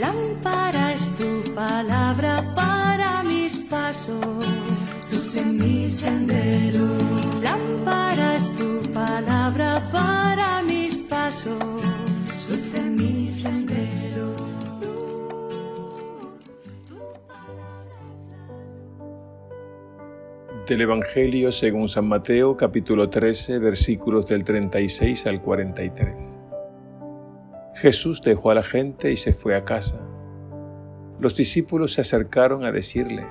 Lámpara es tu palabra para mis pasos, luz en mi sendero. Lámpara es tu palabra para mis pasos, luz en mi sendero. Del Evangelio según San Mateo capítulo 13 versículos del 36 al 43. Jesús dejó a la gente y se fue a casa. Los discípulos se acercaron a decirle,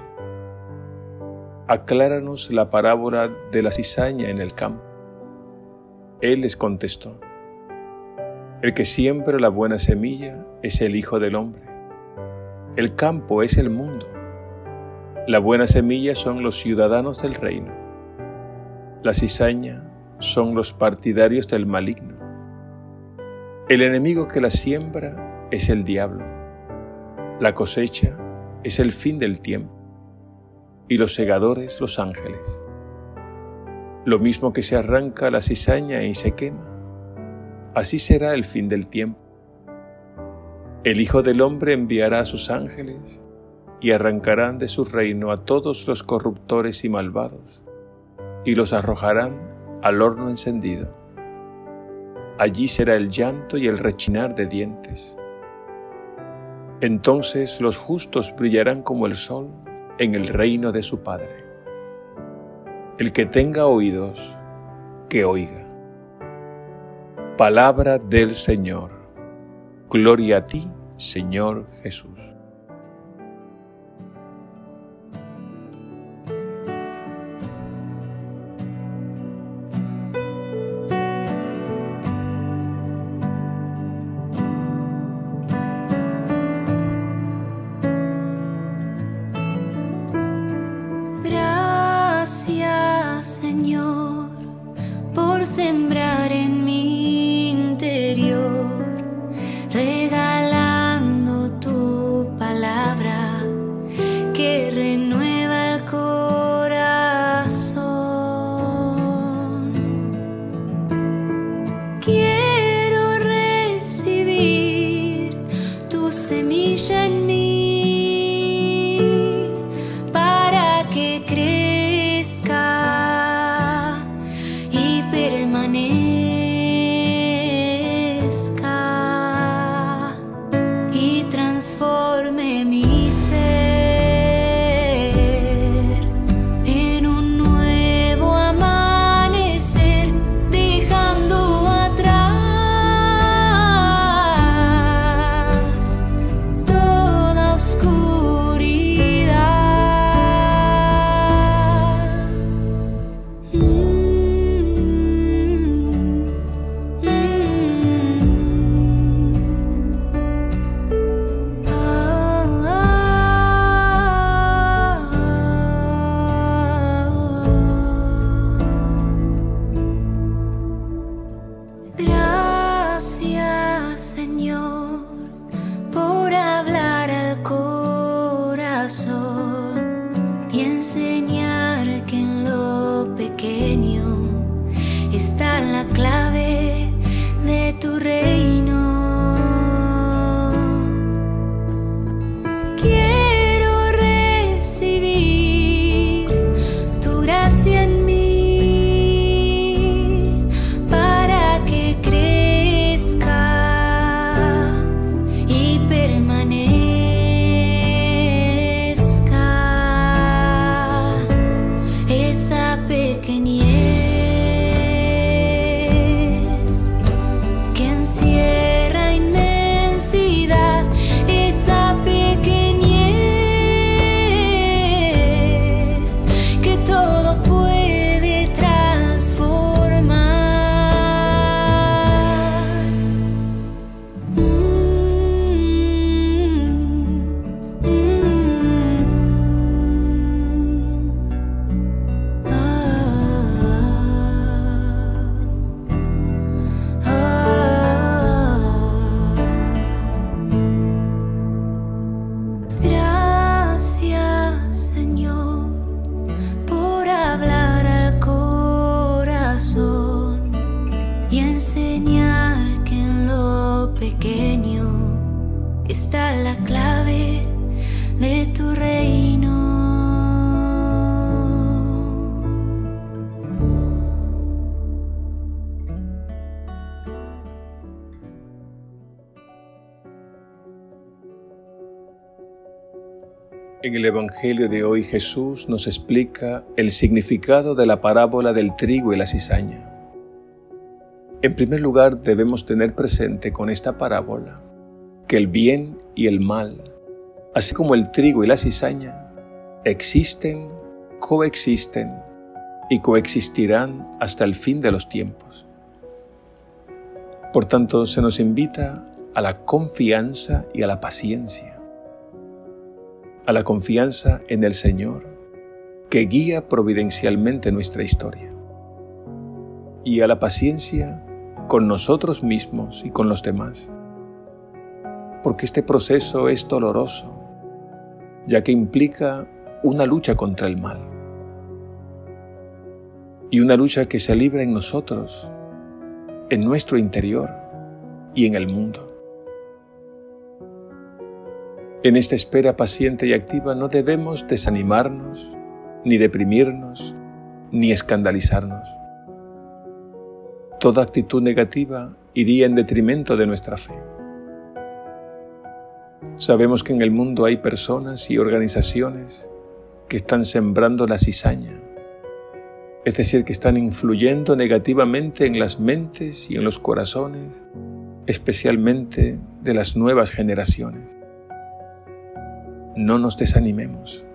Acláranos la parábola de la cizaña en el campo. Él les contestó, El que siembra la buena semilla es el Hijo del Hombre. El campo es el mundo. La buena semilla son los ciudadanos del reino. La cizaña son los partidarios del maligno. El enemigo que la siembra es el diablo. La cosecha es el fin del tiempo y los segadores los ángeles. Lo mismo que se arranca la cizaña y se quema, así será el fin del tiempo. El Hijo del Hombre enviará a sus ángeles y arrancarán de su reino a todos los corruptores y malvados y los arrojarán al horno encendido allí será el llanto y el rechinar de dientes. Entonces los justos brillarán como el sol en el reino de su Padre. El que tenga oídos, que oiga. Palabra del Señor. Gloria a ti, Señor Jesús. прям pequeño está la clave de tu reino. En el Evangelio de hoy Jesús nos explica el significado de la parábola del trigo y la cizaña. En primer lugar debemos tener presente con esta parábola que el bien y el mal, así como el trigo y la cizaña, existen, coexisten y coexistirán hasta el fin de los tiempos. Por tanto, se nos invita a la confianza y a la paciencia a la confianza en el Señor, que guía providencialmente nuestra historia, y a la paciencia con nosotros mismos y con los demás, porque este proceso es doloroso, ya que implica una lucha contra el mal, y una lucha que se libra en nosotros, en nuestro interior y en el mundo. En esta espera paciente y activa no debemos desanimarnos, ni deprimirnos, ni escandalizarnos. Toda actitud negativa iría en detrimento de nuestra fe. Sabemos que en el mundo hay personas y organizaciones que están sembrando la cizaña, es decir, que están influyendo negativamente en las mentes y en los corazones, especialmente de las nuevas generaciones no nos desanimemos,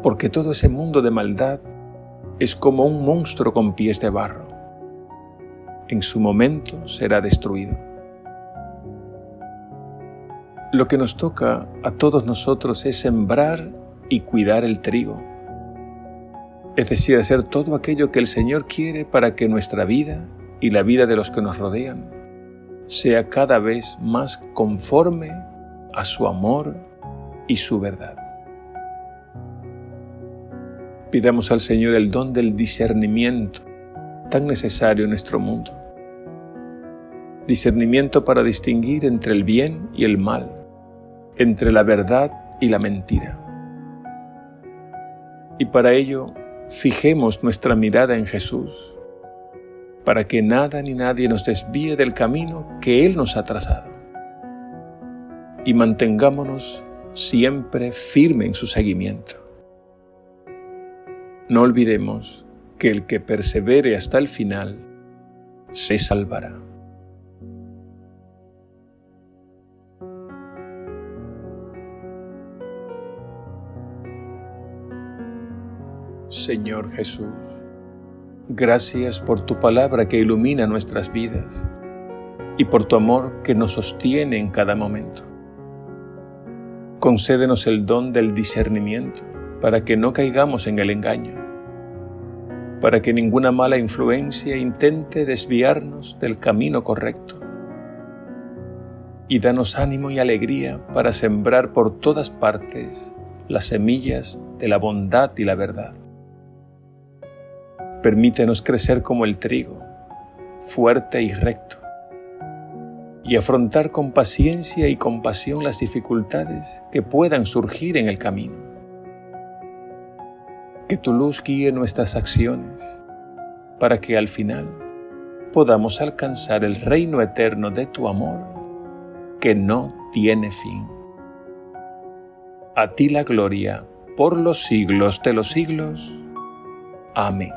porque todo ese mundo de maldad es como un monstruo con pies de barro. En su momento será destruido. Lo que nos toca a todos nosotros es sembrar y cuidar el trigo, es decir, hacer todo aquello que el Señor quiere para que nuestra vida y la vida de los que nos rodean sea cada vez más conforme a su amor y su verdad. Pidamos al Señor el don del discernimiento tan necesario en nuestro mundo. Discernimiento para distinguir entre el bien y el mal, entre la verdad y la mentira. Y para ello, fijemos nuestra mirada en Jesús, para que nada ni nadie nos desvíe del camino que Él nos ha trazado. Y mantengámonos siempre firme en su seguimiento. No olvidemos que el que persevere hasta el final se salvará. Señor Jesús, gracias por tu palabra que ilumina nuestras vidas y por tu amor que nos sostiene en cada momento. Concédenos el don del discernimiento para que no caigamos en el engaño, para que ninguna mala influencia intente desviarnos del camino correcto. Y danos ánimo y alegría para sembrar por todas partes las semillas de la bondad y la verdad. Permítenos crecer como el trigo, fuerte y recto y afrontar con paciencia y compasión las dificultades que puedan surgir en el camino. Que tu luz guíe nuestras acciones para que al final podamos alcanzar el reino eterno de tu amor que no tiene fin. A ti la gloria por los siglos de los siglos. Amén.